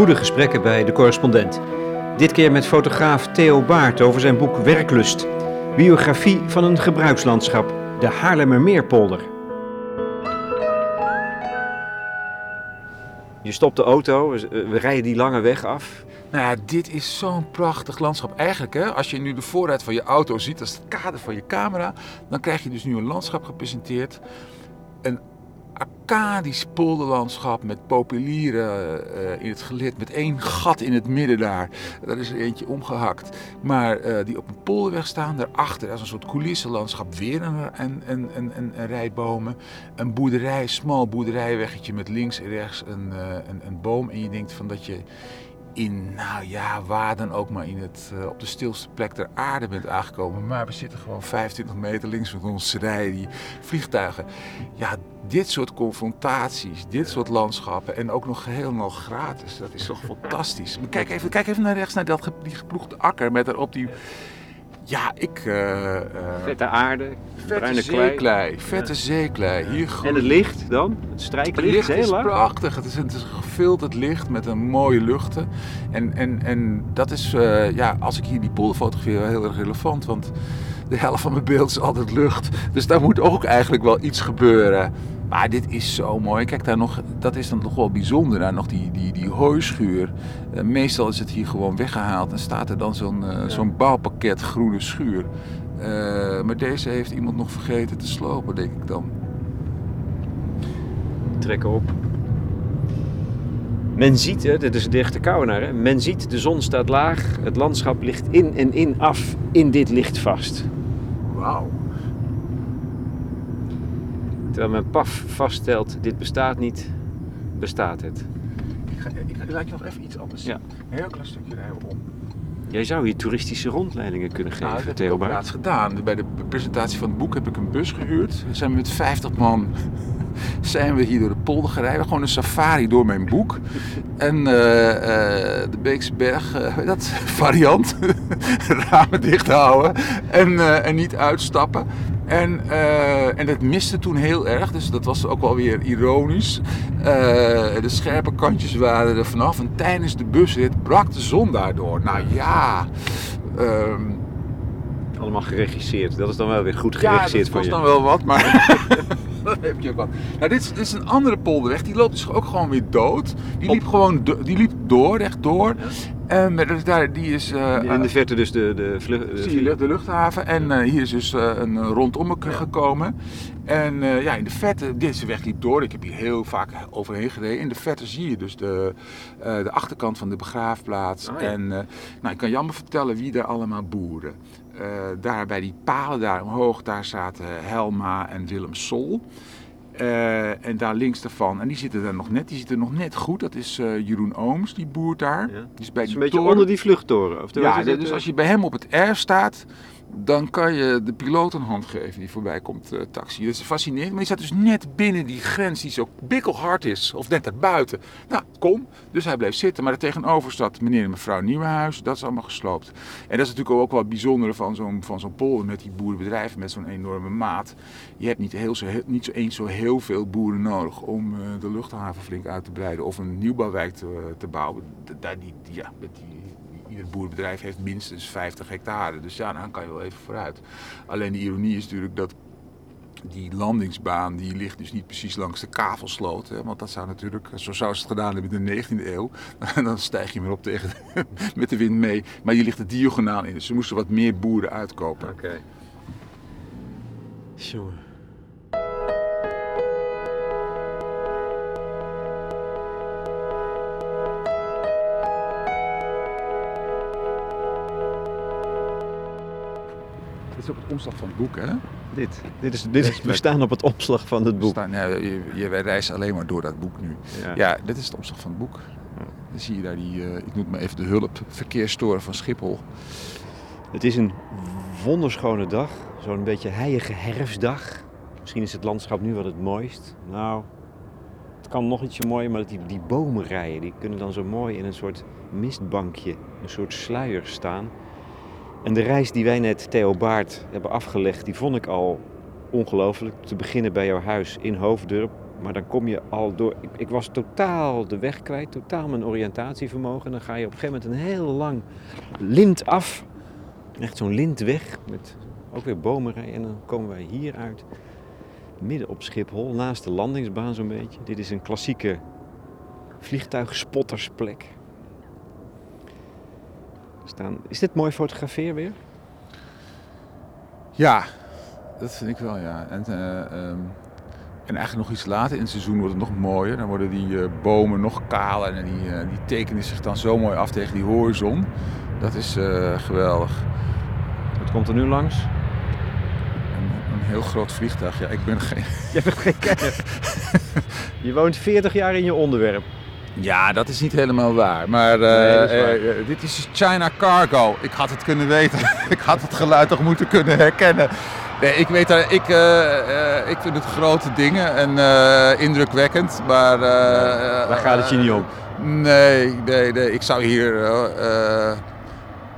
Goede gesprekken bij de correspondent. Dit keer met fotograaf Theo Baart over zijn boek Werklust. Biografie van een gebruikslandschap, de Haarlemmermeerpolder. Je stopt de auto, we rijden die lange weg af. Nou ja, dit is zo'n prachtig landschap. Eigenlijk, hè, als je nu de voorruit van je auto ziet, is het kader van je camera, dan krijg je dus nu een landschap gepresenteerd. Een arcadisch polderlandschap met populieren uh, in het gelid, met één gat in het midden daar. Daar is er eentje omgehakt. Maar uh, die op een polderweg staan, daarachter als een soort coulissenlandschap weer een, een, een, een, een rij bomen. Een boerderij, smal boerderijweggetje met links en rechts een, uh, een, een boom. En je denkt van dat je in, nou ja, waar dan ook maar in het, uh, op de stilste plek ter aarde bent aangekomen. Maar we zitten gewoon 25 meter links van ons rijden die vliegtuigen. Ja, dit soort confrontaties, dit soort landschappen en ook nog helemaal gratis. Dat is toch fantastisch. Maar kijk even, kijk even naar rechts, naar dat, die geploegde akker met erop die... Ja, ik... Uh, vette aarde, vette bruine zeeklei, klei. vette zeeklei. Hier En het licht dan? Het strijklicht, het licht heel is lang. prachtig. Het is, het is gefilterd licht met een mooie luchten. En, en, en dat is, uh, ja, als ik hier die polder fotografeer, wel heel erg relevant. Want de helft van mijn beeld is altijd lucht. Dus daar moet ook eigenlijk wel iets gebeuren. Maar dit is zo mooi. Kijk, daar nog, dat is dan nog wel bijzonder. Daar nog die, die, die hooischuur. Uh, meestal is het hier gewoon weggehaald en staat er dan zo'n uh, ja. zo'n bouwpakket groene schuur. Uh, maar deze heeft iemand nog vergeten te slopen, denk ik dan. Trekken op. Men ziet, hè, dit is de dichte Kouwenaar, hè? men ziet de zon staat laag, het landschap ligt in en in af, in dit licht vast. Wauw. Terwijl men paf vaststelt, dit bestaat niet, bestaat het. Ik, ga, ik, ik laat je nog even iets anders zien. Ja. Een heel klein stukje rijden om. Jij zou hier toeristische rondleidingen kunnen geven, nou, dat heb ik laatst gedaan. Bij de presentatie van het boek heb ik een bus gehuurd. We zijn met 50 man zijn we hier door de polder gereden. Gewoon een safari door mijn boek. En uh, uh, de Beekse Berg, uh, dat variant. Ramen dicht houden en, en niet uitstappen. En, uh, en dat miste toen heel erg, dus dat was ook wel weer ironisch. Uh, de scherpe kantjes waren er vanaf en tijdens de busrit brak de zon daardoor. Nou ja. Um, Allemaal geregisseerd, dat is dan wel weer goed geregisseerd ja, voor je. je. dat was dan wel wat, maar dat heb je ook wat. Nou, dit is, dit is een andere polderweg, die loopt dus ook gewoon weer dood. Die liep gewoon die liep door, rechtdoor. Ja. En dus daar, die is... Uh, in de verte dus de, de, de, de luchthaven. En uh, hier is dus uh, een rondommeke gekomen. En ja, in de verte, deze weg liep door. Ik heb hier heel vaak overheen gereden. In de verte zie je dus de, de achterkant van de begraafplaats. Oh, ja. En nou, ik kan allemaal vertellen wie daar allemaal boeren. daar bij die palen daar omhoog, daar zaten Helma en Willem Sol. Uh, en daar links daarvan, en die zitten er nog net, die zitten nog net goed. Dat is uh, Jeroen Ooms, die boert daar. Ja. Die is bij is een beetje toren. onder die vluchttoren. Of ja, dus als je bij hem op het erf staat, dan kan je de piloot een hand geven die voorbij komt, uh, taxi. Dat is fascinerend, maar die staat dus net binnen die grens die zo bikkelhard is, of net daarbuiten. Nou, kom. Dus hij bleef zitten, maar er tegenover staat meneer en mevrouw Nieuwenhuis, dat is allemaal gesloopt. En dat is natuurlijk ook wel het bijzondere van zo'n van zo'n polder met die boerenbedrijven met zo'n enorme maat. Je hebt niet, heel zo, niet zo eens zo heel veel boeren nodig om uh, de luchthaven flink uit te breiden of een nieuwbouwwijk te, te bouwen. Daar die, ja, met die, ieder boerenbedrijf heeft minstens 50 hectare. Dus ja, dan kan je wel even vooruit. Alleen de ironie is natuurlijk dat die landingsbaan die ligt dus niet precies langs de kavelsloot. Hè, want dat zou natuurlijk, zo zou ze het gedaan hebben in de 19e eeuw. dan stijg je maar op tegen met de wind mee. Maar die ligt er diagonaal in. Dus ze moesten wat meer boeren uitkopen. Oké. Okay. Op het omslag van het boek, hè? Dit, dit is, dit is, we staan op het omslag van het boek. Staan, ja, je, je, wij reizen alleen maar door dat boek nu. Ja, ja dit is het omslag van het boek. Dan zie je daar die, uh, ik noem het maar even de hulp, verkeerstoren van Schiphol. Het is een wonderschone dag, zo'n beetje heilige herfstdag. Misschien is het landschap nu wel het mooist. Nou, het kan nog ietsje mooier, maar die, die bomenrijen die kunnen dan zo mooi in een soort mistbankje, een soort sluier staan. En de reis die wij net, Theo Baart, hebben afgelegd, die vond ik al ongelooflijk. Te beginnen bij jouw huis in Hoofddorp, Maar dan kom je al door. Ik, was totaal de weg kwijt, totaal mijn oriëntatievermogen. En dan ga je op een gegeven moment een heel lang lint af. Echt zo'n lintweg met ook weer bomenrij. En dan komen wij hier uit, midden op Schiphol, naast de landingsbaan zo'n beetje. Dit is een klassieke vliegtuigspottersplek. Staan. Is dit mooi fotografeer weer? Ja, dat vind ik wel, ja. En, eh, ehm, en eigenlijk nog iets later in het seizoen wordt het nog mooier. Dan worden die eh, bomen nog kaler en die, eh, die tekenen zich dan zo mooi af tegen die horizon. Dat is geweldig. Wat komt er nu langs? Een, een heel groot vliegtuig. Ja, ik ben geen... Je bent geen kenner. je woont 40 jaar in je onderwerp. Ja, dat is niet helemaal waar. Maar eh, Nee, dat is waar. eh, eh, dit is China Cargo. Ik had het kunnen weten. ik had het geluid toch moeten kunnen herkennen. Nee, ik weet daar, ik, ik vind het grote dingen en indrukwekkend, maar... Daar gaat het je niet om. Nee, nee, nee. Ik zou hier,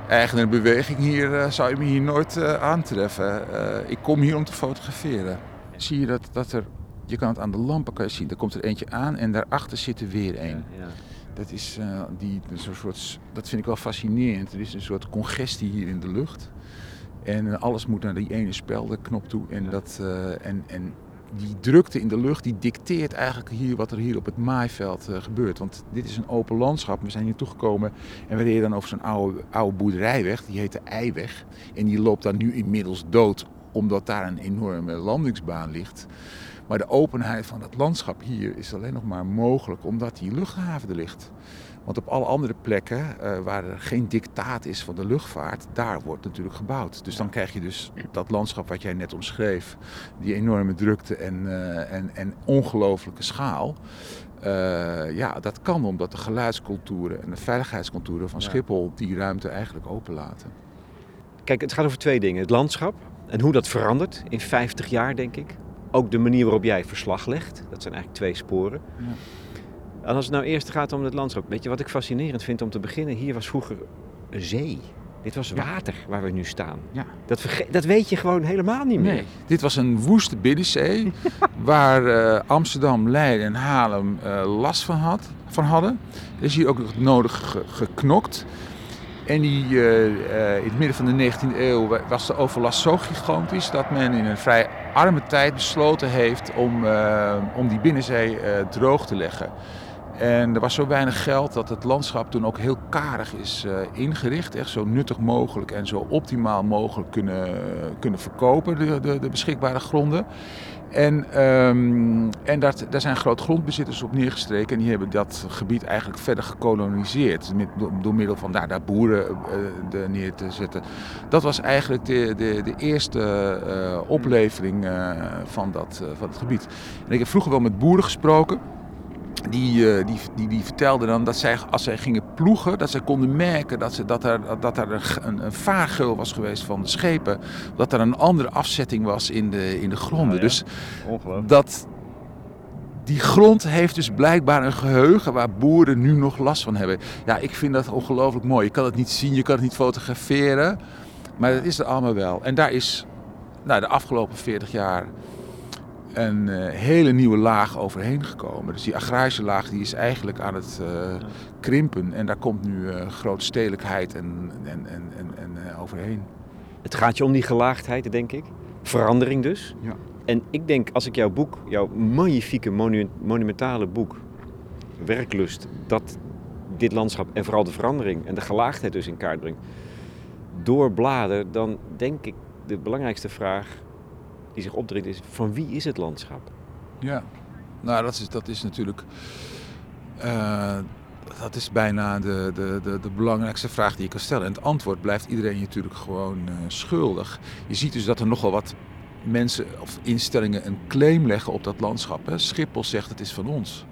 eigenaar beweging hier, zou je me hier nooit aantreffen. Ik kom hier om te fotograferen. Zie je dat, dat er, je kan het aan de lampen kan je zien, er komt er eentje aan en daarachter zit er weer een. Ja, Dat, is, eh, die, een soort, dat vind ik wel fascinerend. Er is een soort congestie hier in de lucht. En eh, alles moet naar die ene speldenknop toe. En, dat, eh, en, en die drukte in de lucht, die dicteert eigenlijk hier wat er hier op het maaiveld gebeurt. Want dit is een open landschap. We zijn hier toegekomen en we reden dan over zo'n oude, oude boerderijweg. Die heet de Eiweg. En die loopt dan nu inmiddels dood, omdat daar een enorme landingsbaan ligt. Maar de openheid van het landschap hier is alleen nog maar mogelijk omdat die luchthaven er ligt. Want op alle andere plekken eh, waar er geen dictaat is van de luchtvaart, daar wordt natuurlijk gebouwd. Dus dan krijg je dus dat landschap wat jij net omschreef, die enorme drukte en, eh, en, en ongelooflijke schaal. Eh, ja, dat kan omdat de geluidsculturen en de veiligheidsculturen van Ja. Schiphol die ruimte eigenlijk openlaten. Kijk, het gaat over twee dingen. Het landschap en hoe dat verandert in 50 jaar, denk ik. Ook de manier waarop jij verslag legt. Dat zijn eigenlijk twee sporen. Ja. En als het nou eerst gaat om het landschap. Weet je wat ik fascinerend vind om te beginnen? Hier was vroeger een zee. Dit was water waar we nu staan. Ja. Dat, verge- dat weet je gewoon helemaal niet meer. Nee, dit was een woeste binnenzee waar eh, Amsterdam, Leiden en Haarlem eh, last van, had, van hadden. Er is hier ook nog nodig ge- geknokt. En die, eh, eh, in het midden van de 19e eeuw wa- was de overlast zo gigantisch dat men in een vrij arme tijd besloten heeft om, eh, om die binnenzee droog te leggen. En er was zo weinig geld dat het landschap toen ook heel karig is ingericht. Echt zo nuttig mogelijk en zo optimaal mogelijk kunnen, kunnen verkopen, de, de, de beschikbare gronden. En, ehm, en dat, daar zijn groot grondbezitters op neergestreken. En die hebben dat gebied eigenlijk verder gekoloniseerd. Met, door, middel van daar, daar boeren eh, neer te zetten. Dat was eigenlijk de, de, de eerste eh, oplevering eh, van, dat, van het gebied. En ik heb vroeger wel met boeren gesproken. Die, eh, die, die, die vertelden dan dat zij, als zij gingen ploegen, dat zij konden merken dat, ze, dat er, dat er een, een, vaargeul was geweest van de schepen. Dat er een andere afzetting was in de, in de gronden. Oh ja. Dus dat die grond heeft dus blijkbaar een geheugen waar boeren nu nog last van hebben. Ja, ik vind dat ongelooflijk mooi. Je kan het niet zien, je kan het niet fotograferen, maar dat is er allemaal wel. En daar is nou, de afgelopen 40 jaar een eh, hele nieuwe laag overheen gekomen. Dus die agrarische laag die is eigenlijk aan het eh, krimpen en daar komt nu eh grote stedelijkheid en, en, en, en, en eh, overheen. Het gaat je om die gelaagdheid, denk ik. Verandering dus. Ja. En ik denk, als ik jouw boek, jouw magnifieke, monu- monumentale boek, Werklust, dat dit landschap en vooral de verandering en de gelaagdheid dus in kaart brengt, doorblader, dan denk ik de belangrijkste vraag die zich opdringt is, van wie is het landschap? Ja, nou dat is, dat is natuurlijk. eh, dat is bijna de, de, de, de belangrijkste vraag die je kan stellen. En het antwoord blijft iedereen natuurlijk gewoon eh, schuldig. Je ziet dus dat er nogal wat mensen of instellingen een claim leggen op dat landschap. Hè. Schiphol zegt het is van ons.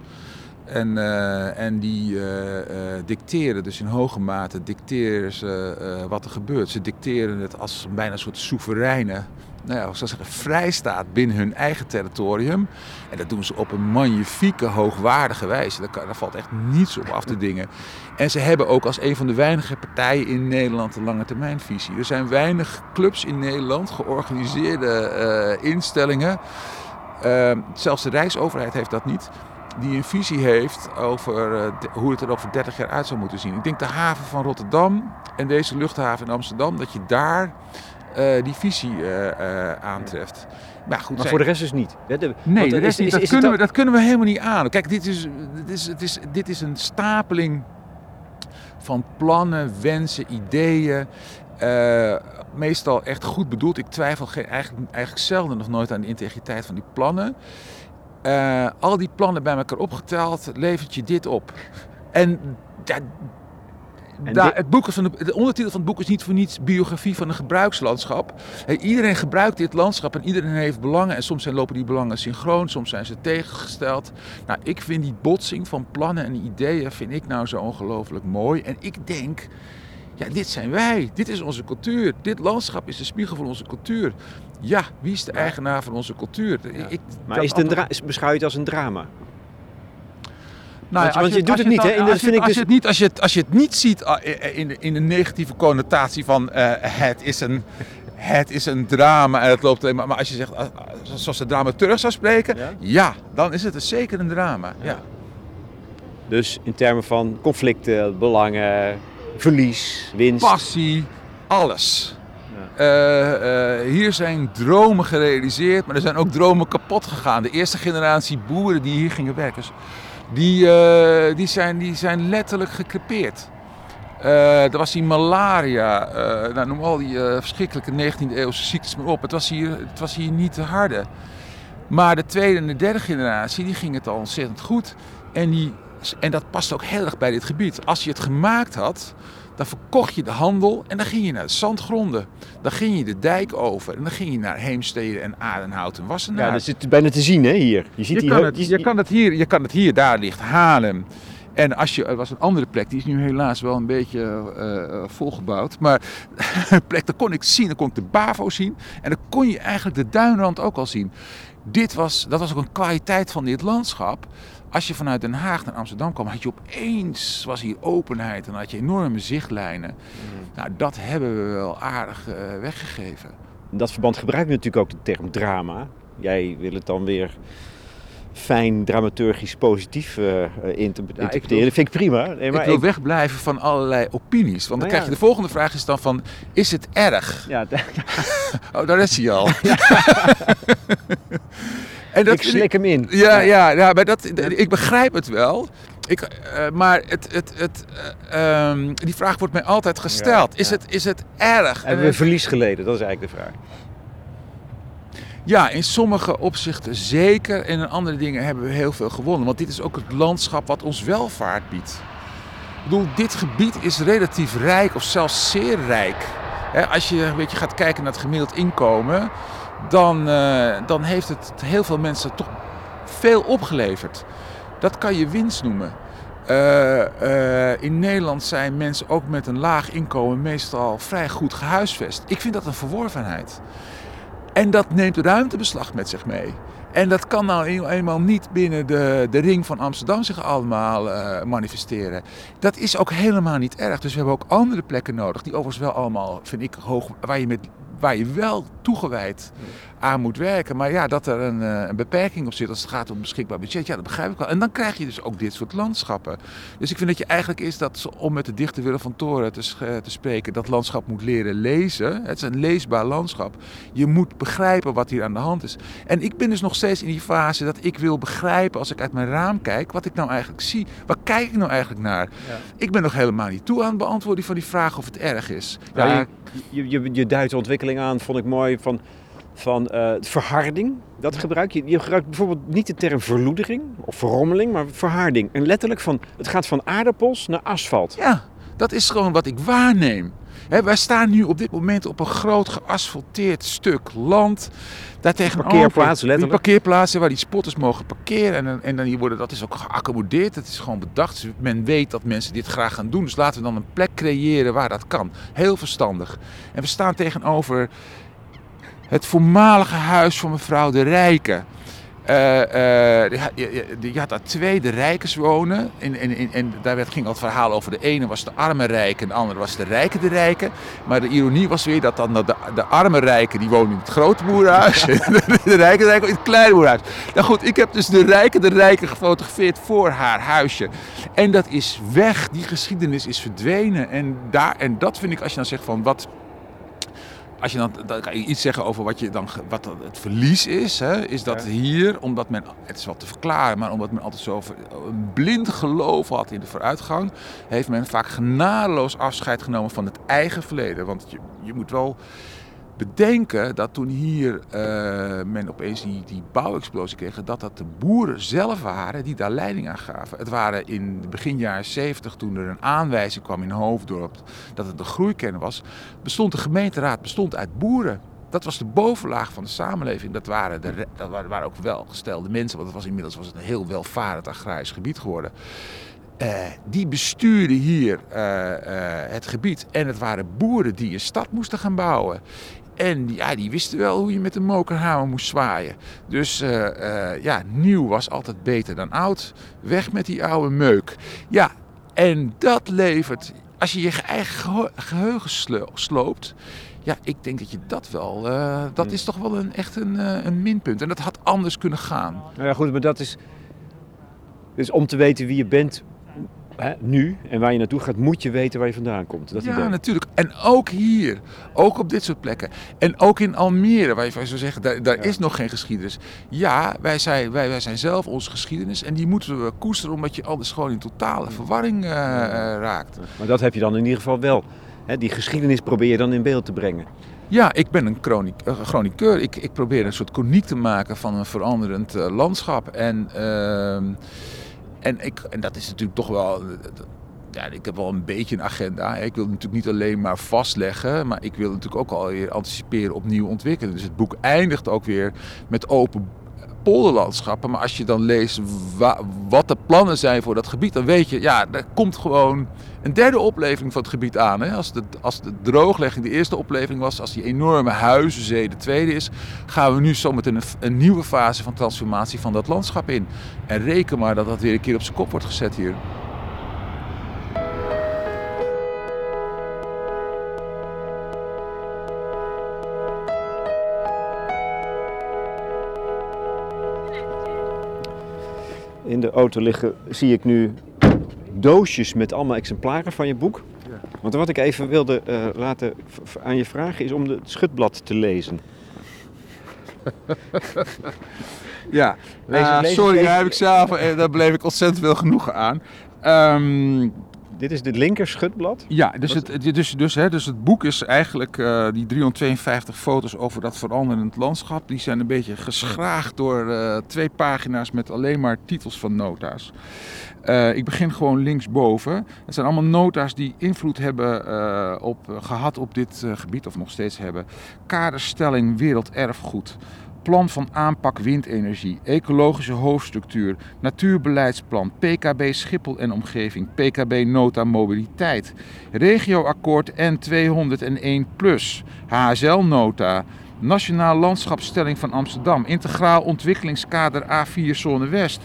En, eh, en die eh, dicteren dus in hoge mate dicteren ze, wat er gebeurt. Ze dicteren het als bijna een soort soevereine nou ja, zou zeggen, vrijstaat binnen hun eigen territorium. En dat doen ze op een magnifieke, hoogwaardige wijze. Daar, valt echt niets op af te dingen. En ze hebben ook als een van de weinige partijen in Nederland een lange termijnvisie. Er zijn weinig clubs in Nederland, georganiseerde eh, instellingen. Ehm, zelfs de Rijksoverheid heeft dat niet. Die een visie heeft over eh, hoe het er over 30 jaar uit zou moeten zien. Ik denk de haven van Rotterdam en deze luchthaven in Amsterdam, dat je daar eh, die visie eh, eh, aantreft. Maar goed, Maar voor de rest dus niet. hè? De- Nee, de is- rest niet. is- dat, is kunnen we, dat kunnen we helemaal niet aan. Kijk, dit is, dit is, het is, dit is een stapeling van plannen, wensen, ideeën. meestal echt goed bedoeld. Ik twijfel geen, eigenlijk, eigenlijk zelden nog nooit aan de integriteit van die plannen. Al die plannen bij elkaar opgeteld levert je dit op. En ja, Het boek is van de, de ondertitel van het boek is niet voor niets biografie van een gebruikslandschap. Iedereen gebruikt dit landschap en iedereen heeft belangen. En soms zijn, lopen die belangen synchroon, soms zijn ze tegengesteld. Nou, ik vind die botsing van plannen en ideeën vind ik nou zo ongelooflijk mooi. En ik denk, ja, dit zijn wij. Dit is onze cultuur. Dit landschap is de spiegel van onze cultuur. Ja, wie is de eigenaar van onze cultuur? Ik, Maar is het een beschouw je het als een drama? Nou, Want je- als want je doet het niet, hè? Als je- dus- het niet, als je het, als je het niet ziet ah, in de, in de negatieve connotatie van eh, het, is een, het is een drama en het loopt alleen maar. Maar als je zegt, ah, ah, zoals de dramaturg zou spreken, Ja. ja, dan is het zeker een drama. Ja. Dus in termen van conflicten, belangen, verlies, winst. Passie, alles. Eh, eh, hier zijn dromen gerealiseerd, maar er zijn ook dromen kapot gegaan. De eerste generatie boeren die hier gingen werken, die, eh, die, zijn, die zijn letterlijk gekrepeerd. Eh, er was die malaria, eh, nou, noem al die verschrikkelijke 19e eeuwse ziektes maar op. Het was, hier, het was hier niet te harde. Maar de tweede en de derde generatie, die ging het al ontzettend goed. En, die, en dat past ook heel erg bij dit gebied. Als je het gemaakt had, dan verkocht je de handel en dan ging je naar de zandgronden. Dan ging je de dijk over en dan ging je naar Heemstede en Adenhout en Wassenaar. Ja, dat zit bijna te zien hè, hier. Je ziet Je hier kan, het, je- kan het hier, je kan het hier, daar ligt Haarlem. En als je, er was een andere plek, die is nu helaas wel een beetje eh, volgebouwd. Maar een plek, daar kon ik zien, dan kon ik de BAVO zien. En dan kon je eigenlijk de duinrand ook al zien. Dit was, dat was ook een kwaliteit van dit landschap. Als je vanuit Den Haag naar Amsterdam kwam, had je opeens, was hier openheid en had je enorme zichtlijnen. Nou, dat hebben we wel aardig eh, weggegeven. In dat verband gebruik je natuurlijk ook de term drama. Jij wil het dan weer fijn dramaturgisch positief eh, eh, inter- interpreteren. wil- dat vind ik prima. Nee, maar ik wil ik- wegblijven van allerlei opinies. Want dan Nou krijg ja. je de volgende vraag is dan van, is het erg? ja, Oh, daar is hij al. en dat ik slik hem in. Ja, ja, ja, maar dat, ik begrijp het wel. Ik, eh, maar het, het, het, eh, ehm, die vraag wordt mij altijd gesteld. Ja, is, ja. Het, is het erg? Hebben we verlies geleden? Dat is eigenlijk de vraag. Ja, in sommige opzichten zeker. En in andere dingen hebben we heel veel gewonnen. Want dit is ook het landschap wat ons welvaart biedt. Ik bedoel, dit gebied is relatief rijk of zelfs zeer rijk. Als je een beetje gaat kijken naar het gemiddeld inkomen, dan, eh, dan heeft het heel veel mensen toch veel opgeleverd. Dat kan je winst noemen. Eh, eh, in Nederland zijn mensen ook met een laag inkomen meestal vrij goed gehuisvest. Ik vind dat een verworvenheid. En dat neemt ruimtebeslag met zich mee. En dat kan nou een- eenmaal niet binnen de, de ring van Amsterdam zich allemaal manifesteren. Dat is ook helemaal niet erg. Dus we hebben ook andere plekken nodig. Die overigens wel allemaal, vind ik, hoog, waar je, met, waar je wel toegewijd aan moet werken. Maar ja, dat er een, eh, een beperking op zit als het gaat om beschikbaar budget. Ja, dat begrijp ik wel. En dan krijg je dus ook dit soort landschappen. Dus ik vind dat je eigenlijk is dat, om met de dichter Willem van Toren te, sch- te spreken, dat landschap moet leren lezen. Het is een leesbaar landschap. Je moet begrijpen wat hier aan de hand is. En ik ben dus nog steeds in die fase dat ik wil begrijpen als ik uit mijn raam kijk, wat ik nou eigenlijk zie. Waar kijk ik nou eigenlijk naar? Ik ben nog helemaal niet toe aan het beantwoorden van die vraag of het erg is. Ja, Ja, je, je, je, je duidt de ontwikkeling aan, vond ik mooi, van, van eh, verharding. Dat gebruik je. Je gebruikt bijvoorbeeld niet de term verloedering of verrommeling, maar verharding. En letterlijk van, het gaat van aardappels naar asfalt. Ja, dat is gewoon wat ik waarneem. Hè, wij staan nu op dit moment op een groot geasfalteerd stuk land. Daar tegenover, Parkeerplaats, Die letterlijk. parkeerplaatsen waar die spotters mogen parkeren. En, en dan hier worden, dat is ook geaccommodeerd. Dat is gewoon bedacht. Dus men weet dat mensen dit graag gaan doen. Dus laten we dan een plek creëren waar dat kan. Heel verstandig. En we staan tegenover het voormalige huis van mevrouw de Rijke. Eh, eh, je, je, je had daar twee de rijkers wonen. En, en, en, en daar werd, ging al het verhaal over. De ene was de arme rijken en de andere was de rijke de rijken. Maar de ironie was weer dat dan de, de arme rijken die wonen in het grote boerenhuis. En de, de rijke de rijken in het kleine boerenhuis. Nou goed, ik heb dus de rijke de rijken gefotografeerd voor haar huisje. En dat is weg. Die geschiedenis is verdwenen. En, daar, en dat vind ik, als je dan zegt van wat als je dan, dan kan je iets zeggen over wat, je dan, wat het verlies is, hè, is dat hier, omdat men, het is wat te verklaren, maar omdat men altijd zo een blind geloof had in de vooruitgang, heeft men vaak genadeloos afscheid genomen van het eigen verleden. Want je, je moet wel bedenken dat toen hier uh, men opeens die, die bouwexplosie kreeg, dat dat de boeren zelf waren die daar leiding aan gaven. Het waren in begin jaren 70, toen er een aanwijzing kwam in Hoofddorp dat het de groeikern was, bestond de gemeenteraad bestond uit boeren. Dat was de bovenlaag van de samenleving. Dat waren, de, dat waren ook welgestelde mensen, want het was inmiddels was het een heel welvarend agrarisch gebied geworden. Uh, die bestuurden hier uh, het gebied. En het waren boeren die een stad moesten gaan bouwen. En ja, die wisten wel hoe je met een mokerhamer moest zwaaien. Dus uh, uh, ja, nieuw was altijd beter dan oud. Weg met die oude meuk. Ja, en dat levert, als je je eigen geheugen sloopt. Ja, ik denk dat je dat wel, uh, dat is toch wel een, echt een, een minpunt. En dat had anders kunnen gaan. Nou ja, goed, maar dat is. Dus om te weten wie je bent, Hè, nu en waar je naartoe gaat, moet je weten waar je vandaan komt. Dat ja, idee. natuurlijk. En ook hier. Ook op dit soort plekken. En ook in Almere, waar je zou zeggen, daar, daar ja. is nog geen geschiedenis. Ja, wij zijn, wij, wij zijn zelf onze geschiedenis. En die moeten we koesteren, omdat je anders gewoon in totale verwarring uh, ja. raakt. Maar dat heb je dan in ieder geval wel. Hè, die geschiedenis probeer je dan in beeld te brengen. Ja, ik ben een chroniqueur. Ik, ik probeer een soort chroniek te maken van een veranderend uh, landschap. En... En, ik, en dat is natuurlijk toch wel. Ja, ik heb wel een beetje een agenda. Ik wil natuurlijk niet alleen maar vastleggen, maar ik wil natuurlijk ook alweer anticiperen op nieuwe. Dus het boek eindigt ook weer met open polderlandschappen. Maar als je dan leest wat de plannen zijn voor dat gebied, dan weet je, ja, er komt gewoon een derde opleving van het gebied aan. Hè. Als, de, als de drooglegging de eerste opleving was, als die enorme huizenzee de tweede is, gaan we nu zometeen een, een nieuwe fase van transformatie van dat landschap in. En reken maar dat dat weer een keer op zijn kop wordt gezet hier. In de auto liggen zie ik nu doosjes met allemaal exemplaren van je boek. Ja. Want wat ik even wilde uh, laten aan je vragen is om het schutblad te lezen. ja, lees, uh, lees, sorry, lees, daar heb ik zelf, uh, daar bleef ik ontzettend veel genoegen aan. Um, dit is het linker schutblad? Ja, dus het, dus, dus, hè, dus het boek is eigenlijk uh, die 352 foto's over dat veranderend landschap. Die zijn een beetje geschraagd door uh, twee pagina's met alleen maar titels van nota's. Uh, ik begin gewoon linksboven. Het zijn allemaal nota's die invloed hebben op, gehad op dit gebied, of nog steeds hebben. Kaderstelling werelderfgoed plan van aanpak windenergie, ecologische hoofdstructuur, natuurbeleidsplan, PKB Schiphol en omgeving, PKB Nota Mobiliteit, regioakkoord N201 plus, HSL Nota, Nationaal Landschapsstelling van Amsterdam, Integraal Ontwikkelingskader A4 Zone West,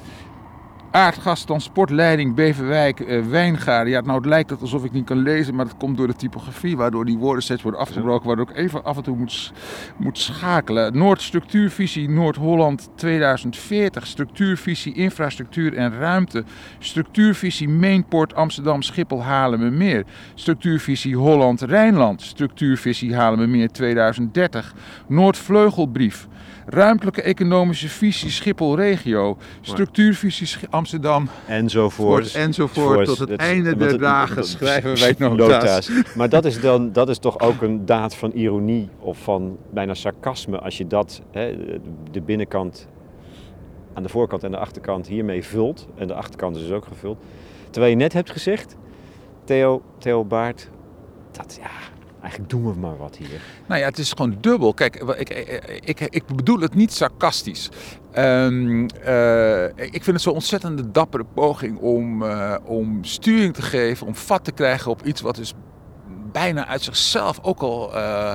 aardgastransportleiding Beverwijk uh, Wijngaarden. Ja, nou het lijkt alsof ik niet kan lezen, maar dat komt door de typografie, waardoor die woorden worden afgebroken, waardoor ik even af en toe moet, moet schakelen. Noordstructuurvisie Noord-Holland 2040, structuurvisie infrastructuur en ruimte, structuurvisie Mainport Amsterdam Schiphol Haarlemmermeer, structuurvisie Holland Rijnland, structuurvisie Haarlemmermeer 2030, Noordvleugelbrief. Ruimtelijke economische visie Schiphol-regio, structuurvisie Amsterdam. Enzovoort. Enzovoort. Tot het, het einde der dagen schrijven wij nota's. Maar dat is, dan, dat is toch ook een daad van ironie of van bijna sarcasme als je dat, hè, de binnenkant aan de voorkant en de achterkant hiermee vult. En de achterkant is dus ook gevuld. Terwijl je net hebt gezegd, Theo, Theo Baart, dat ja, Eigenlijk doen we maar wat hier. Nou ja, het is gewoon dubbel. Kijk, ik, ik, ik bedoel het niet sarcastisch. Uh, ik vind het zo'n ontzettende dappere poging om, om sturing te geven, om vat te krijgen op iets wat dus bijna uit zichzelf ook al eh,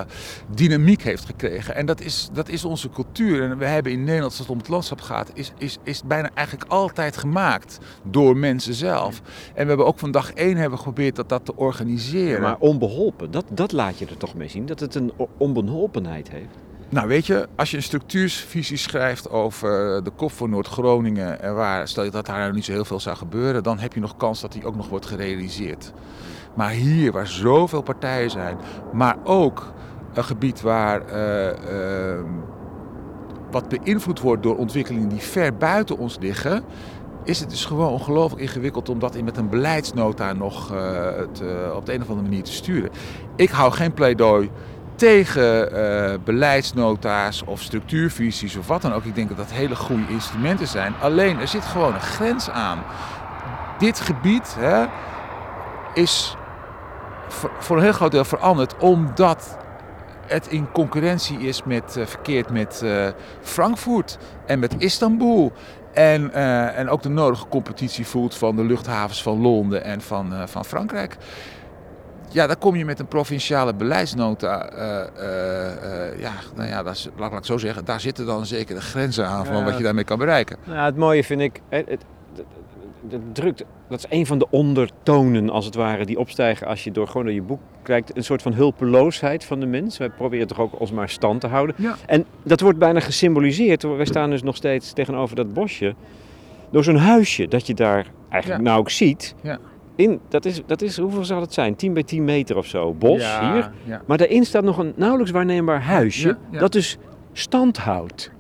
dynamiek heeft gekregen. En dat is, dat is onze cultuur. En we hebben in Nederland, als het om het landschap gaat, is, is, is bijna eigenlijk altijd gemaakt door mensen zelf. En we hebben ook van dag één hebben geprobeerd dat, dat te organiseren. Maar onbeholpen, dat, dat laat je er toch mee zien, dat het een onbeholpenheid heeft. Nou, weet je, als je een structuurvisie schrijft over de kop van Noord-Groningen en waar, stel je dat daar nou niet zo heel veel zou gebeuren, dan heb je nog kans dat die ook nog wordt gerealiseerd. Maar hier, waar zoveel partijen zijn, maar ook een gebied waar uh, uh, wat beïnvloed wordt door ontwikkelingen die ver buiten ons liggen, is het dus gewoon ongelooflijk ingewikkeld om dat met een beleidsnota nog uh, het, op de een of andere manier te sturen. Ik hou geen pleidooi tegen beleidsnota's of structuurvisies of wat dan ook. Ik denk dat dat hele goede instrumenten zijn. Alleen er zit gewoon een grens aan. Dit gebied hè, is voor een heel groot deel veranderd omdat het in concurrentie is met, uh, verkeerd met uh, Frankfurt en met Istanbul. En, uh, en ook de nodige competitie voelt van de luchthavens van Londen en van, van Frankrijk. Ja, dan kom je met een provinciale beleidsnota. ja, nou ja, dat is, laat ik zo zeggen, daar zitten dan zeker de grenzen aan van ja, wat je daarmee kan bereiken. Nou, het mooie vind ik, het, het, het drukt, dat is een van de ondertonen als het ware die opstijgen als je door gewoon naar je boek kijkt. Een soort van hulpeloosheid van de mens. Wij proberen toch ook ons maar stand te houden. Ja. En dat wordt bijna gesymboliseerd. Wij staan dus nog steeds tegenover dat bosje. Door zo'n huisje dat je daar eigenlijk Ja. nou ook ziet. Ja. In, dat, is, dat is, hoeveel zal het zijn? 10 bij 10 meter of zo. Bos hier. Maar daarin staat nog een nauwelijks waarneembaar huisje. Dat dus stand houdt.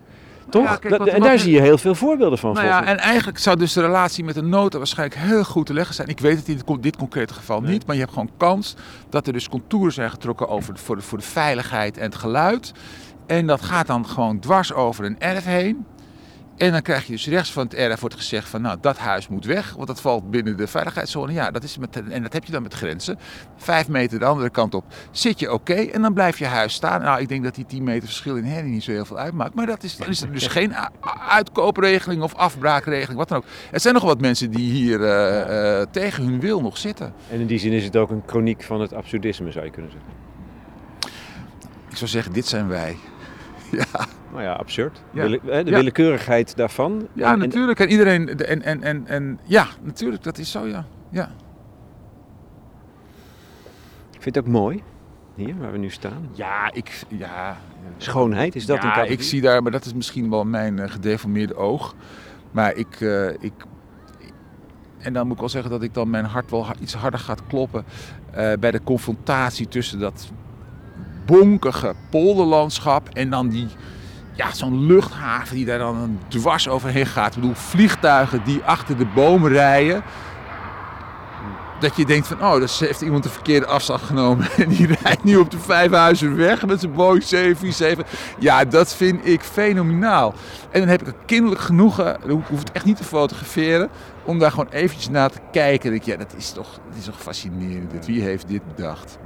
Toch? ja, kijk, Dat- wat- en daar zie je heel veel voorbeelden van. Nou ja, en eigenlijk zou dus de relatie met de nota waarschijnlijk heel goed te leggen zijn. Ik weet het in dit, con- dit concrete geval Nee. niet, maar je hebt gewoon kans dat er dus contouren zijn getrokken over, voor, de, voor de veiligheid en het geluid. En dat gaat dan gewoon dwars over een erf heen. En dan krijg je dus rechts van het erf wordt gezegd van nou dat huis moet weg, want dat valt binnen de veiligheidszone. Ja, dat is met, en dat heb je dan met grenzen. Vijf meter de andere kant op zit je oké en dan blijft je huis staan. Nou, ik denk dat die 10 meter verschil in herrie niet zo heel veel uitmaakt. Maar dat is, dan is er dus geen uitkoopregeling of afbraakregeling, wat dan ook. Er zijn nog wat mensen die hier eh, eh, tegen hun wil nog zitten. En in die zin is het ook een chroniek van het absurdisme, zou je kunnen zeggen. Ik zou zeggen, dit zijn wij. Ja, Nou ja, absurd. Ja. Wille- hè, de Ja. willekeurigheid daarvan. ja En- natuurlijk. En iedereen, en, en, en, en ja, natuurlijk, dat is zo, ja. ja. Ik vind het ook mooi, hier waar we nu staan. Ja, ik, ja, Schoonheid, is dat een ja, categorie? ik zie daar, maar dat is misschien wel mijn eh, gedeformeerde oog. Maar ik, eh, ik. En dan moet ik wel zeggen dat ik dan mijn hart wel iets harder gaat kloppen. eh, bij de confrontatie tussen dat bonkige polderlandschap en dan die. Ja, zo'n luchthaven die daar dan dwars overheen gaat. Ik bedoel, vliegtuigen die achter de bomen rijden. Dat je denkt van, oh, dus heeft iemand de verkeerde afslag genomen. En die rijdt nu op de Vijfhuizen weg met zijn Boeing 747. Ja, dat vind ik fenomenaal. En dan heb ik een kinderlijk genoegen, hoef het echt niet te fotograferen, om daar gewoon eventjes naar te kijken. Ik, ja, dat is toch, dat is toch fascinerend. Wie heeft dit bedacht?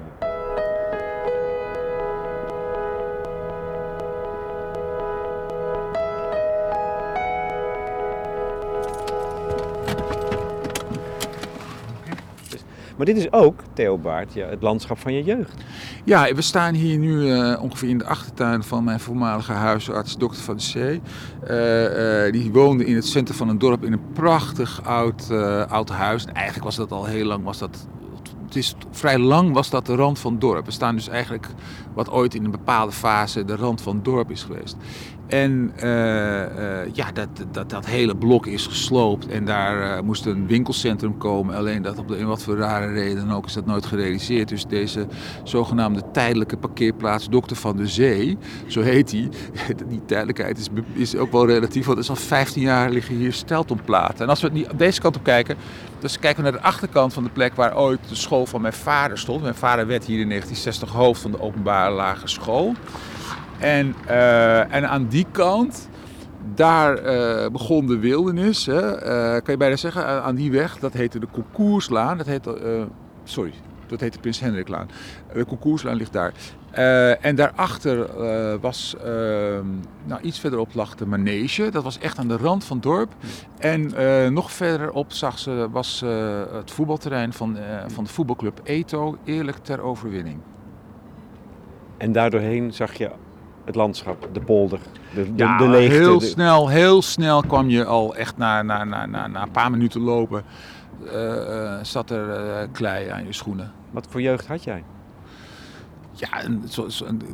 Maar dit is ook, Theo Baart, ja, het landschap van je jeugd. Ja, we staan hier nu eh, ongeveer in de achtertuin van mijn voormalige huisarts, dokter Van de Zee. Eh, eh, die woonde in het centrum van een dorp in een prachtig oud, oud huis. En eigenlijk was dat al heel lang, was dat, het is vrij lang was dat de rand van het dorp. We staan dus eigenlijk wat ooit in een bepaalde fase de rand van het dorp is geweest. En eh, eh, ja, dat, dat, dat hele blok is gesloopt en daar eh, moest een winkelcentrum komen. Alleen dat op de een wat voor rare reden dan ook is dat nooit gerealiseerd. Dus deze zogenaamde tijdelijke parkeerplaats Dokter van de Zee, zo heet die. Die tijdelijkheid is, is ook wel relatief, want er is al 15 jaar liggen hier steltonplaten. En als we niet deze kant op kijken, dus kijken we naar de achterkant van de plek waar ooit de school van mijn vader stond. Mijn vader werd hier in 1960 hoofd van de openbare lagere school. En, eh, en aan die kant, daar eh, begon de wildernis. Hè. Eh, kan je bijna zeggen, aan die weg, dat heette de Concourslaan. Dat heette, eh, sorry, Dat heet de Prins Hendriklaan. De concourslaan ligt daar. En daarachter uh, was, uh, nou iets verderop lag de manege. Dat was echt aan de rand van het dorp. En nog verderop zag ze, was het voetbalterrein van, van de voetbalclub Eto, eerlijk ter overwinning. En daardoorheen zag je het landschap, de polder, de, de, ja, de leegte. heel de- snel, heel snel kwam je al echt na, na, na, na, na een paar minuten lopen, eh, eh, zat er eh, klei aan je schoenen. Wat voor jeugd had jij? Ja, en zo,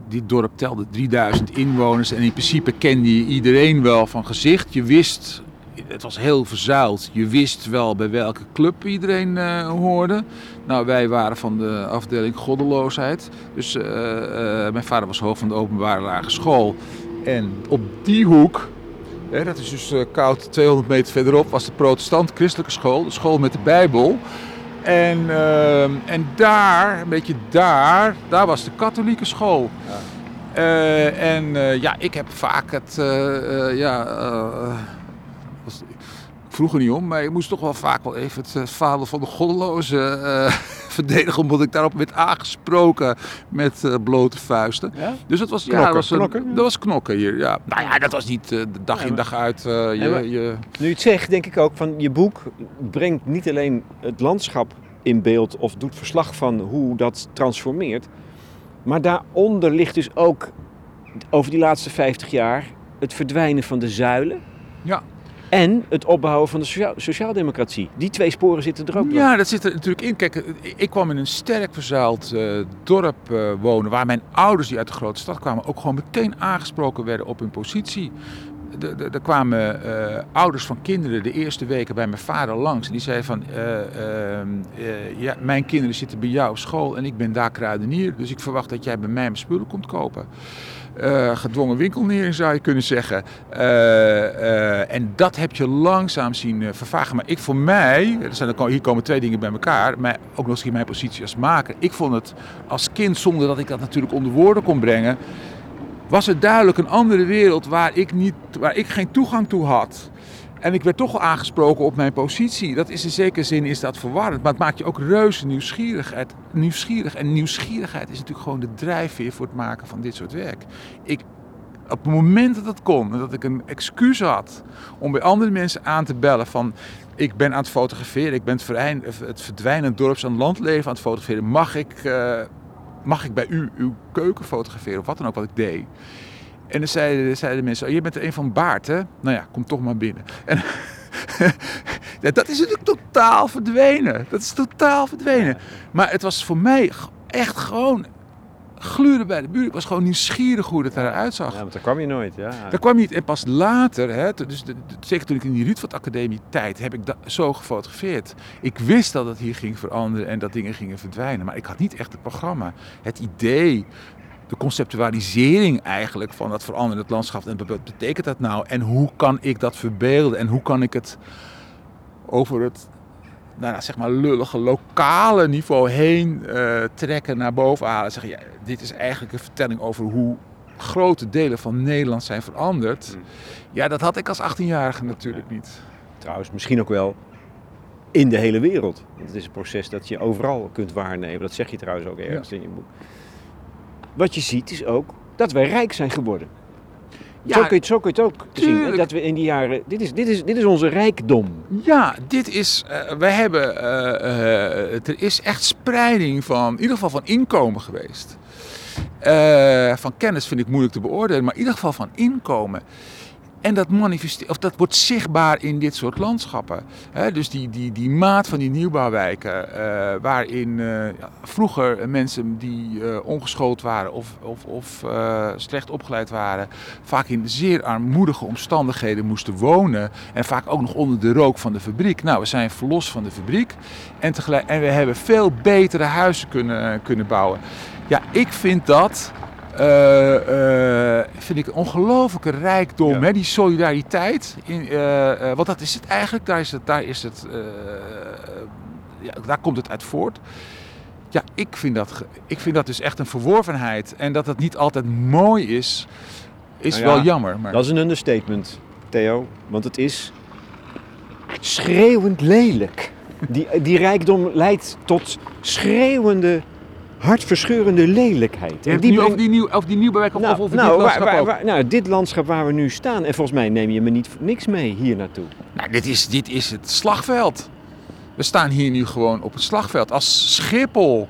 dit dorp telde 3000 inwoners en in principe kende je iedereen wel van gezicht. Je wist, het was heel verzuild, je wist wel bij welke club iedereen eh, hoorde. Nou, wij waren van de afdeling goddeloosheid. Dus eh, eh, mijn vader was hoofd van de openbare lagere school. En op die hoek, hè, dat is dus koud 200 meter verderop, was de protestant-christelijke school. De school met de Bijbel. En, en daar, een beetje daar, daar was de katholieke school. Eh, en ja, ik heb vaak het, ja, was- ik vroeg er niet om, maar ik moest toch wel vaak wel even het eh, falen van de goddeloze eh, verdedigen, omdat ik daarop werd aangesproken met eh, blote vuisten. Ja? Dus dat was, ja, Knokken, dat was, een- knokken? dat was knokken hier. Ja. Nou ja, dat was niet de dag Ja, in dag uit. je, Ja, je, Nu je het zegt, denk ik ook van je boek brengt niet alleen het landschap in beeld of doet verslag van hoe dat transformeert. Maar daaronder ligt dus ook over die laatste 50 jaar het verdwijnen van de zuilen ja. En het opbouwen van de sociaal- sociaaldemocratie. Die twee sporen zitten er ook nog. Ja, dat zit er natuurlijk in. Kijk, ik kwam in een sterk verzuild eh, dorp eh, wonen. Waar mijn ouders, die uit de grote stad kwamen, ook gewoon meteen aangesproken werden op hun positie. Er kwamen eh, ouders van kinderen de eerste weken bij mijn vader langs. En die zeiden van, eh, ehm, eh, ja, mijn kinderen zitten bij jou op school en ik ben daar kruidenier. Dus ik verwacht dat jij bij mij mijn spullen komt kopen. Eh, gedwongen winkelnering zou je kunnen zeggen. Eh, eh, en dat heb je langzaam zien vervagen. Maar ik voor mij, er zijn, er hier komen twee dingen bij elkaar. Maar ook nog eens mijn positie als maker. Ik vond het als kind, zonder dat ik dat natuurlijk onder woorden kon brengen, was het duidelijk een andere wereld waar ik, niet, waar ik geen toegang toe had. En ik werd toch aangesproken op mijn positie. Dat is in zekere zin is dat verwarrend. Maar het maakt je ook reuze nieuwsgierigheid, nieuwsgierig. En nieuwsgierigheid is natuurlijk gewoon de drijfveer voor het maken van dit soort werk. Ik, op het moment dat het kon en dat ik een excuus had om bij andere mensen aan te bellen van... Ik ben aan het fotograferen, ik ben het verdwijnend dorps- en landleven aan het fotograferen. Mag ik, eh, mag ik bij u uw keuken fotograferen of wat dan ook wat ik deed? En dan zeiden, zeiden mensen, oh, je bent er een van Baart hè? Nou ja, kom toch maar binnen. En, ja, dat is natuurlijk totaal verdwenen. Dat is totaal verdwenen. Maar het was voor mij echt gewoon gluren bij de buurt. Ik was gewoon nieuwsgierig hoe het eruit zag. Ja, want daar kwam je nooit. Ja. Daar kwam niet. En pas later, hè, dus de, de- zeker toen ik in die Rietveld Academie tijd, heb ik dat zo gefotografeerd. Ik wist dat het hier ging veranderen en dat dingen gingen verdwijnen. Maar ik had niet echt het programma, het idee, de conceptualisering eigenlijk van dat veranderend landschap. En wat betekent dat nou? En hoe kan ik dat verbeelden? En hoe kan ik het over het nou, ja, zeg maar lullige lokale niveau heen eh, trekken, naar boven halen. Zeggen, ja, dit is eigenlijk een vertelling over hoe grote delen van Nederland zijn veranderd. Hmm. Ja, dat had ik als 18-jarige natuurlijk niet. Trouwens, misschien ook wel in de hele wereld. Want het is een proces dat je overal kunt waarnemen. Dat zeg je trouwens ook ergens in je boek. Wat je ziet is ook dat wij rijk zijn geworden. Ja, zo, kun je, het- zo kun je het ook zien. Dat we in die jaren. Dit is, dit is, dit is onze rijkdom. Ja, dit is. wij hebben. eh, eh, er is echt spreiding van. In ieder geval van inkomen geweest. Van kennis vind ik moeilijk te beoordelen, maar in ieder geval van inkomen. En dat, of dat wordt zichtbaar in dit soort landschappen. Dus die, die, die maat van die nieuwbouwwijken, eh, waarin eh, vroeger mensen die eh, ongeschoold waren of, of, of slecht opgeleid waren, vaak in zeer armoedige omstandigheden moesten wonen. En vaak ook nog onder de rook van de fabriek. Nou, we zijn verlost van de fabriek. En, tegelijk, en we hebben veel betere huizen kunnen, kunnen bouwen. Ja, ik vind dat vind ik een ongelofelijke rijkdom, Ja. hè? die solidariteit. In, eh, eh, want dat is het eigenlijk, daar, is het, daar, is het, eh, ja, daar komt het uit voort. Ja, ik vind, dat, ik vind dat dus echt een verworvenheid. En dat het niet altijd mooi is, is Nou ja, wel jammer. Maar... Dat is een understatement, Theo. Want het is schreeuwend lelijk. Die, die rijkdom leidt tot schreeuwende, hartverscheurende lelijkheid. En die nu brengt- die, nieuw, over die nieuwbouwwijk of, nou, of over nou, dit landschap waar- ook? waar- nou, dit landschap waar we nu staan. En volgens mij neem je me niet niks mee hier naartoe. Nou, dit is, dit is het slagveld. We staan hier nu gewoon op het slagveld. Als Schiphol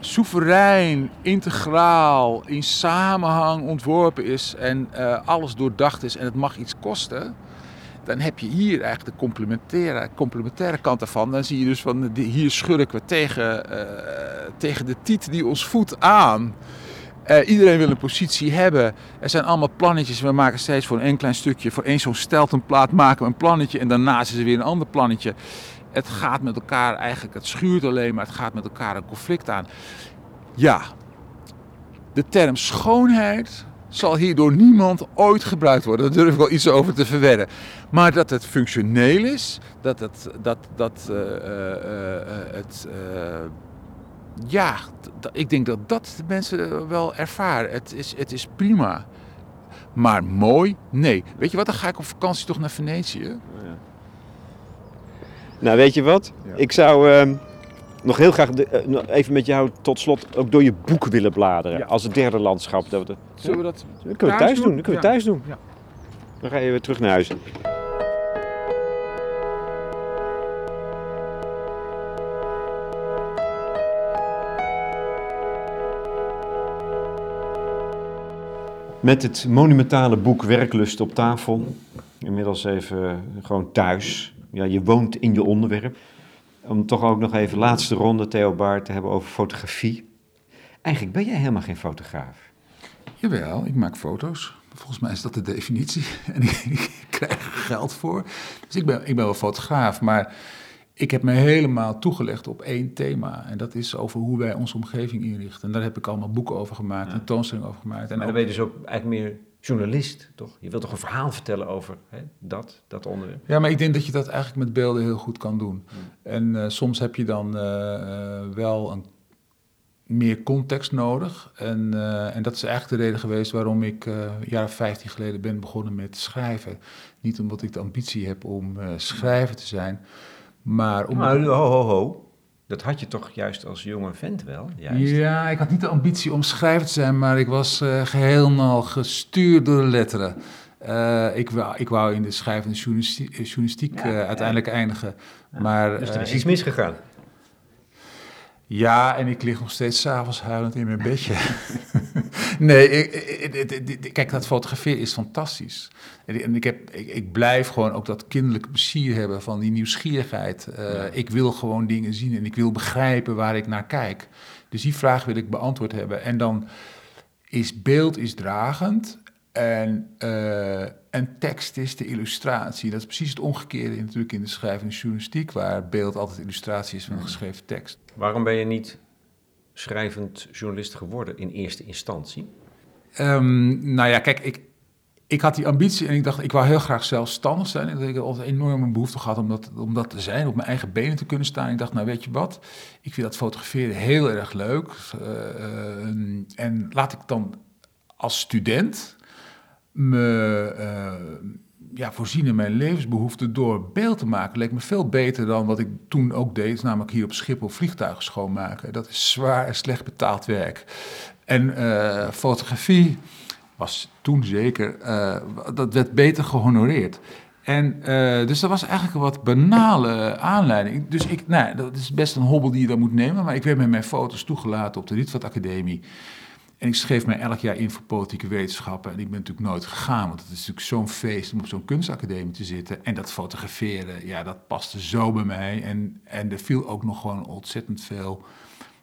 soeverein, integraal, in samenhang ontworpen is en eh, alles doordacht is en het mag iets kosten, dan heb je hier eigenlijk de complementaire, complementaire kant ervan. Dan zie je dus van hier schurken we tegen, eh, tegen de tiet die ons voedt aan. Eh, iedereen wil een positie hebben. Er zijn allemaal plannetjes. We maken steeds voor een klein stukje, voor één zo'n steltenplaat maken we een plannetje. En daarnaast is er weer een ander plannetje. Het gaat met elkaar eigenlijk, het schuurt alleen, maar het gaat met elkaar een conflict aan. Ja, de term schoonheid zal hier door niemand ooit gebruikt worden. Daar durf ik wel iets over te verwedden. Maar dat het functioneel is, dat het, dat, dat, eh, eh, eh, het ja, ik denk dat dat de mensen wel ervaren. Het is, het is prima. Maar mooi? Nee. Weet je wat, dan ga ik op vakantie toch naar Venetië. Nou, weet je wat? Ja. Ik zou ehm, nog heel graag de- eh, even met jou tot slot ook door je boek willen bladeren. Ja. Als het derde landschap. Dat, we Zullen we dat... dat kunnen we Thuis doen? doen. Dat kunnen we thuis doen. Ja. Dan ga je weer terug naar huis. Met het monumentale boek Werklust op tafel. Inmiddels even gewoon thuis. Ja, je woont in je onderwerp. Om toch ook nog even laatste ronde, Theo Baart, te hebben over fotografie. Eigenlijk ben jij helemaal geen fotograaf. Jawel, ik maak foto's. Volgens mij is dat de definitie. En ik, ik krijg er geld voor. Dus ik ben, ik ben wel fotograaf, maar ik heb me helemaal toegelegd op één thema. En dat is over hoe wij onze omgeving inrichten. En daar heb ik allemaal boeken over gemaakt, een tentoonstelling over gemaakt. En Maar dan ben je dus ook eigenlijk meer journalist, toch? Je wilt toch een verhaal vertellen over hè, dat, dat onderwerp? Ja, maar ik denk dat je dat eigenlijk met beelden heel goed kan doen. En eh, soms heb je dan eh, eh, wel een, meer context nodig. En, en dat is eigenlijk de reden geweest waarom ik een jaar of 15 geleden ben begonnen met schrijven. Niet omdat ik de ambitie heb om schrijver te zijn, maar om... Maar ho, ho, ho. Dat had je toch juist als jonge vent wel? Juist. Ja, ik had niet de ambitie om schrijver te zijn, maar ik was eh geheel gestuurd door de letteren. Eh, ik, wou, ik wou in de schrijvende journalistiek, eh, journalistiek Ja, ja. uiteindelijk eindigen. Maar, Dus er is iets misgegaan. Ja, en ik lig nog steeds s'avonds huilend in mijn bedje. nee, ik, ik- ik- ik- kijk, dat fotograferen is fantastisch. En, ik, heb, ik, blijf gewoon ook dat kinderlijke plezier hebben van die nieuwsgierigheid. Eh, Ja. Ik wil gewoon dingen zien en ik wil begrijpen waar ik naar kijk. Dus die vraag wil ik beantwoord hebben. En dan is beeld is dragend en, eh, en tekst is de illustratie. Dat is precies het omgekeerde in, natuurlijk in de schrijvende journalistiek, waar beeld altijd illustratie is van een geschreven tekst. Waarom ben je niet schrijvend journalist geworden in eerste instantie? Ehm, nou ja, kijk, ik, ik had die ambitie en ik dacht, ik wou heel graag zelfstandig zijn. Ik altijd enorm een behoefte gehad om dat, om dat te zijn, op mijn eigen benen te kunnen staan. Ik dacht, nou weet je wat, ik vind dat fotograferen heel erg leuk. Eh, eh, en laat ik dan als student me eh, ja, voorzien in mijn levensbehoeften door beeld te maken. Leek me veel beter dan wat ik toen ook deed, namelijk hier op Schiphol vliegtuigen schoonmaken. Dat is zwaar en slecht betaald werk. En eh, fotografie was toen zeker, eh, dat werd beter gehonoreerd. En eh, dus dat was eigenlijk een wat banale aanleiding. Dus ik, nou, dat is best een hobbel die je dan moet nemen. Maar ik werd met mijn foto's toegelaten op de Rietveld Academie. En ik schreef mij elk jaar in voor politieke wetenschappen. En ik ben natuurlijk nooit gegaan, want het is natuurlijk zo'n feest om op zo'n kunstacademie te zitten. En dat fotograferen, ja, dat paste zo bij mij. En, en er viel ook nog gewoon ontzettend veel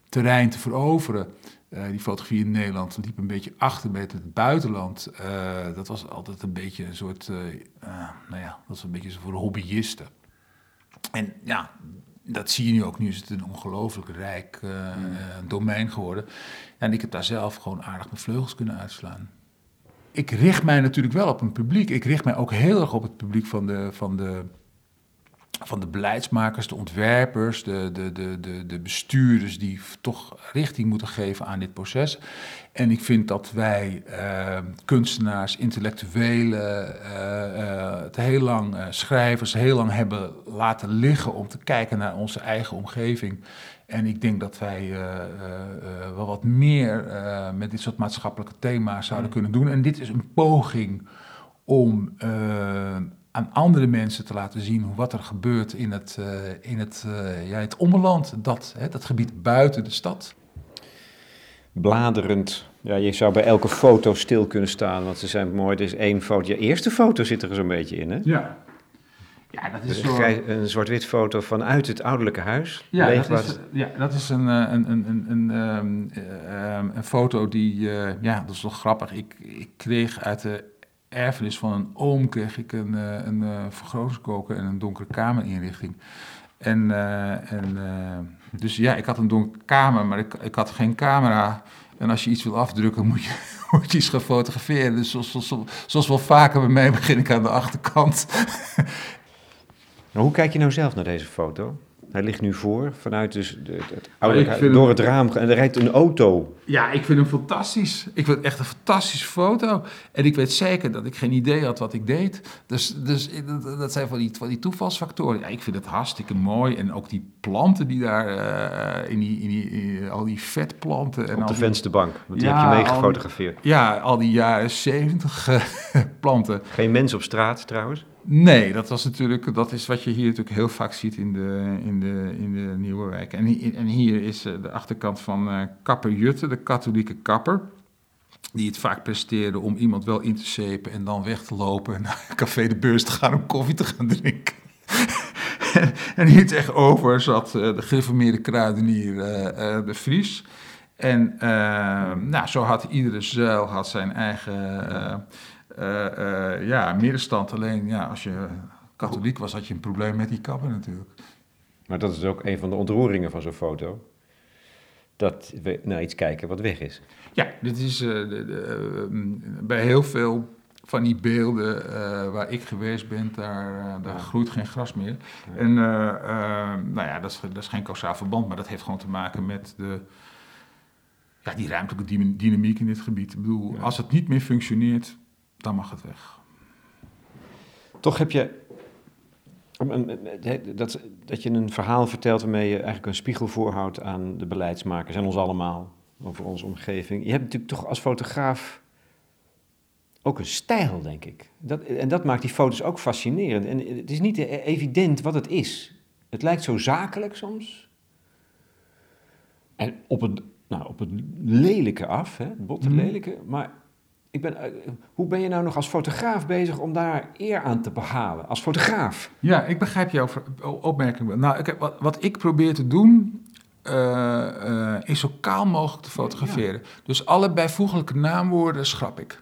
terrein te veroveren. Eh, die fotografie in Nederland liep een beetje achter met het buitenland. Eh, dat was altijd een beetje een soort, eh, nou ja, dat was een beetje zo voor hobbyisten. En ja, dat zie je nu ook. Nu is het een ongelooflijk rijk eh, domein geworden. En ik heb daar zelf gewoon aardig mijn vleugels kunnen uitslaan. Ik richt mij natuurlijk wel op een publiek. Ik richt mij ook heel erg op het publiek van de, van de van de beleidsmakers, de ontwerpers, de, de, de, de, de bestuurders die toch richting moeten geven aan dit proces. En ik vind dat wij uh, kunstenaars, intellectuelen, uh, het heel lang schrijvers heel lang hebben laten liggen om te kijken naar onze eigen omgeving. En ik denk dat wij wel wat meer met dit soort maatschappelijke thema's zouden mm. kunnen doen. En dit is een poging om aan andere mensen te laten zien wat er gebeurt in het, uh, in het, uh, ja, het ommeland, dat, hè, dat gebied buiten de stad. Bladerend. Ja, je zou bij elke foto stil kunnen staan, want ze zijn mooi. Er is één foto. Je eerste foto zit er zo'n beetje in, hè? Ja. Ja, dat is zo... Een zwart-wit foto vanuit het ouderlijke huis. Ja, dat is, ja, dat is een, eh, een, een, een, een, um, een foto die, uh, ja, dat is wel grappig. Ik, ik kreeg uit de erfenis van een oom kreeg ik een, uh, een uh, vergrotingskoker en een donkere kamerinrichting. En, uh, en dus ja, ik had een donkere kamer, maar ik, ik had geen camera. En als je iets wil afdrukken, moet je, moet iets gaan fotograferen. Dus zoals, zoals, zoals wel vaker bij mij begin ik aan de achterkant. Hoe kijk je nou zelf naar deze foto? Hij ligt nu voor vanuit dus het oude, door het raam en er rijdt een auto. Ja, ik vind hem fantastisch. Ik vind het echt een fantastische foto. En ik weet zeker dat ik geen idee had wat ik deed. Dus, dus dat zijn van die, van die toevalsfactoren. Ja, ik vind het hartstikke mooi. En ook die planten die daar, uh, in, die, in, die, al die vetplanten. En Op de vensterbank, want die heb je mee gefotografeerd. ja, al die jaren zeventig uh, planten. Geen mens op straat trouwens? Nee, dat was natuurlijk, dat is wat je hier natuurlijk heel vaak ziet in de, in de, in de Nieuwe Wijk. En, en hier is eh, de achterkant van uh, Kapper Jutte, de katholieke kapper. Die het vaak presteerde om iemand wel in te zepen en dan weg te lopen en naar Café de Beurs te gaan om koffie te gaan drinken. en, hier tegenover zat uh, de gereformeerde kruidenier de Vries. En nou, zo had iedere zuil had zijn eigen ja, middenstand. Alleen ja, als je katholiek was, had je een probleem met die kappen natuurlijk. Maar dat is ook een van de ontroeringen van zo'n foto. Dat we naar iets kijken wat weg is. Ja, dit is uh, de, de, bij heel veel van die beelden uh, waar ik geweest ben, daar, daar groeit geen gras meer. Ja. En nou ja, dat is, dat is geen kausaal verband, maar dat heeft gewoon te maken met de, ja, die ruimtelijke dynamiek in dit gebied. Ik bedoel, ja. als het niet meer functioneert, dan mag het weg. Toch heb je dat, dat je een verhaal vertelt waarmee je eigenlijk een spiegel voorhoudt aan de beleidsmakers en ons allemaal over onze omgeving. Je hebt natuurlijk toch als fotograaf ook een stijl, denk ik. Dat, en dat maakt die foto's ook fascinerend. En het is niet evident wat het is. Het lijkt zo zakelijk soms. En op het, nou, op het lelijke af, hè, het botte mhm. lelijke. Maar ik ben, eh, hoe ben je nou nog als fotograaf bezig om daar eer aan te behalen? Als fotograaf? Ja, ik begrijp jouw opmerking. Nou, ik, wat, wat ik probeer te doen, uh, uh, is zo kaal mogelijk te fotograferen. Dus alle bijvoeglijke naamwoorden schrap ik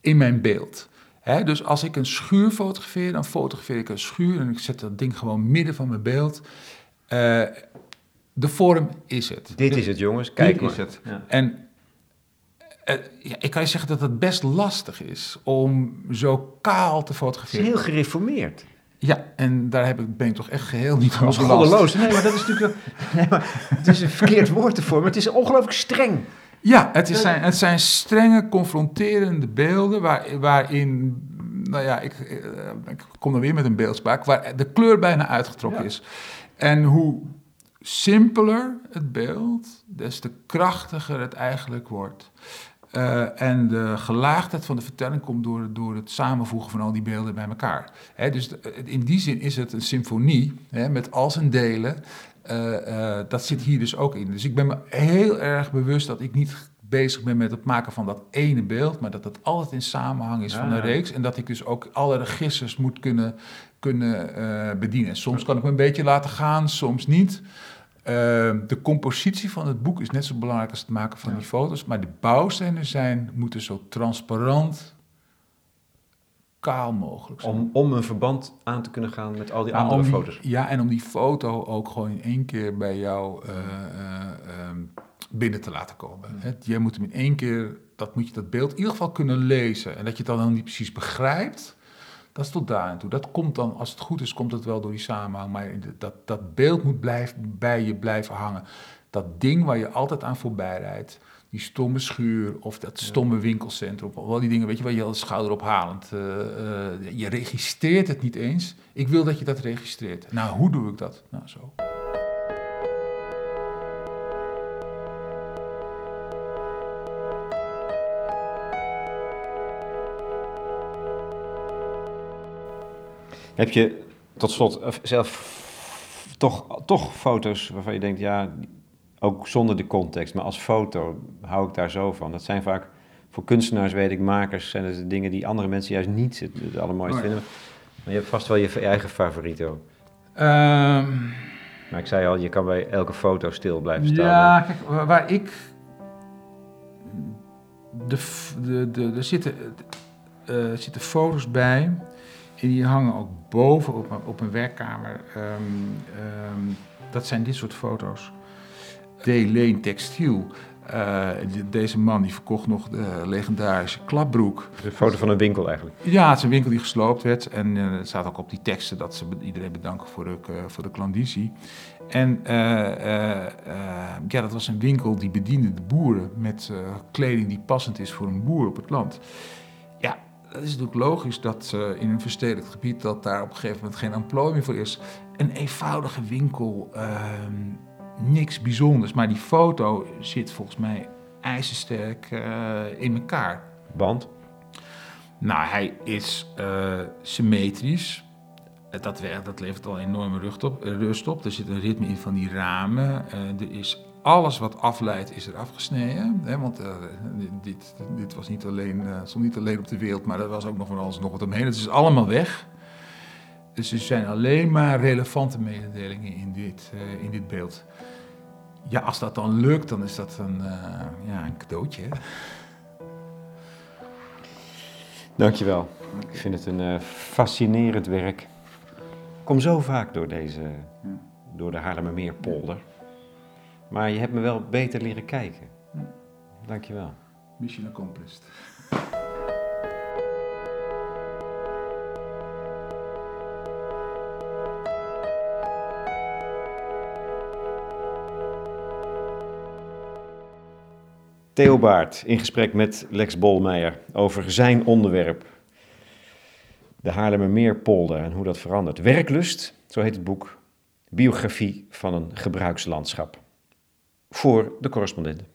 in mijn beeld. Hè, dus als ik een schuur fotografeer, dan fotografeer ik een schuur en ik zet dat ding gewoon midden van mijn beeld. de vorm is het. Dit is het, jongens. Kijk Dit is het. Ja. En uh, ja, ik kan je zeggen dat het best lastig is om zo kaal te fotograferen. Het is heel gereformeerd. Ja, en daar heb ik, ben ik toch echt geheel niet van goddeloos. Nee, maar dat is natuurlijk... Nee, maar het is een verkeerd woord ervoor, maar het is ongelooflijk streng. Ja, het, is zijn, het zijn strenge, confronterende beelden waar, waarin... Nou ja, ik, eh, ik kom dan weer met een beeldspraak... waar de kleur bijna uitgetrokken is. En hoe simpeler het beeld, des te krachtiger het eigenlijk wordt. Uh, en de gelaagdheid van de vertelling komt door, door het samenvoegen van al die beelden bij elkaar. dus in die zin is het een symfonie met al zijn delen. Uh, uh, dat zit hier dus ook in. Dus ik ben me heel erg bewust dat ik niet bezig ben met het maken van dat ene beeld, maar dat het altijd in samenhang is van een reeks. En dat ik dus ook alle registers moet kunnen, kunnen bedienen. Soms kan ik me een beetje laten gaan, soms niet. Ehm, de compositie van het boek is net zo belangrijk als het maken van die foto's, maar de bouwstenen zijn, moeten zo transparant, kaal mogelijk zijn. Om, om een verband aan te kunnen gaan met al die andere foto's. Ja, en om die foto ook gewoon in één keer bij jou uh, uh, binnen te laten komen. Mm. Jij moet hem in één keer, dat moet je dat beeld in ieder geval kunnen lezen. En dat je het dan, dan niet precies begrijpt, Dat is tot daar en toe. Dat komt dan, als het goed is, komt het wel door die samenhang. Maar dat, dat beeld moet blijven, bij je blijven hangen. Dat ding waar je altijd aan voorbij rijdt. Die stomme schuur of dat stomme winkelcentrum. Of al die dingen, weet je, waar je al schouderophalend... Uh, uh, je registreert het niet eens. Ik wil dat je dat registreert. Nou, hoe doe ik dat? Nou, zo. Heb je tot slot zelf toch, toch foto's waarvan je denkt, ja, ook zonder de context, maar als foto hou ik daar zo van. Dat zijn vaak voor kunstenaars, weet ik, makers, zijn het dingen die andere mensen juist niet het, het allermooist oh vinden. Maar je hebt vast wel je eigen favoriet ook. Um, maar ik zei al, je kan bij elke foto stil blijven staan. Ja, kijk, waar ik. De, de, de, er zitten, uh, zitten foto's bij die hangen ook boven op mijn, op mijn werkkamer. Um, um, dat zijn dit soort foto's. D. Leen Textiel. Uh, deze man die verkocht nog de legendarische klapbroek. Een foto van een winkel eigenlijk? Ja, het is een winkel die gesloopt werd. En uh, het staat ook op die teksten dat ze iedereen bedanken voor de, uh, voor de klandizie. En ja, dat was een winkel die bediende de boeren met kleding die passend is voor een boer op het land. Dat is natuurlijk logisch dat uh, in een verstedelijkt gebied dat daar op een gegeven moment geen employ meer voor is. Een eenvoudige winkel, uh, niks bijzonders. Maar die foto zit volgens mij ijzersterk uh, in elkaar. Want? Nou, hij is eh, symmetrisch. Dat, dat levert al enorme rust op, rust op. Er zit een ritme in van die ramen. er is alles wat afleidt is er afgesneden. Hè, want uh, dit, dit was niet alleen, uh, stond niet alleen op de wereld, maar er was ook nog van alles nog wat omheen. Het is allemaal weg. Dus er zijn alleen maar relevante mededelingen in dit, uh, in dit beeld. Ja, als dat dan lukt, dan is dat een, ja, een cadeautje. Hè? Dankjewel. Ik vind het een fascinerend werk. Ik kom zo vaak door deze, door de Haarlemmermeerpolder. Maar je hebt me wel beter leren kijken. Dankjewel. Mission accomplished. Theo Baart in gesprek met Lex Bolmeijer over zijn onderwerp. De Haarlemmermeerpolder en hoe dat verandert. Werklust, zo heet het boek. Biografie van een gebruikslandschap voor de correspondenten.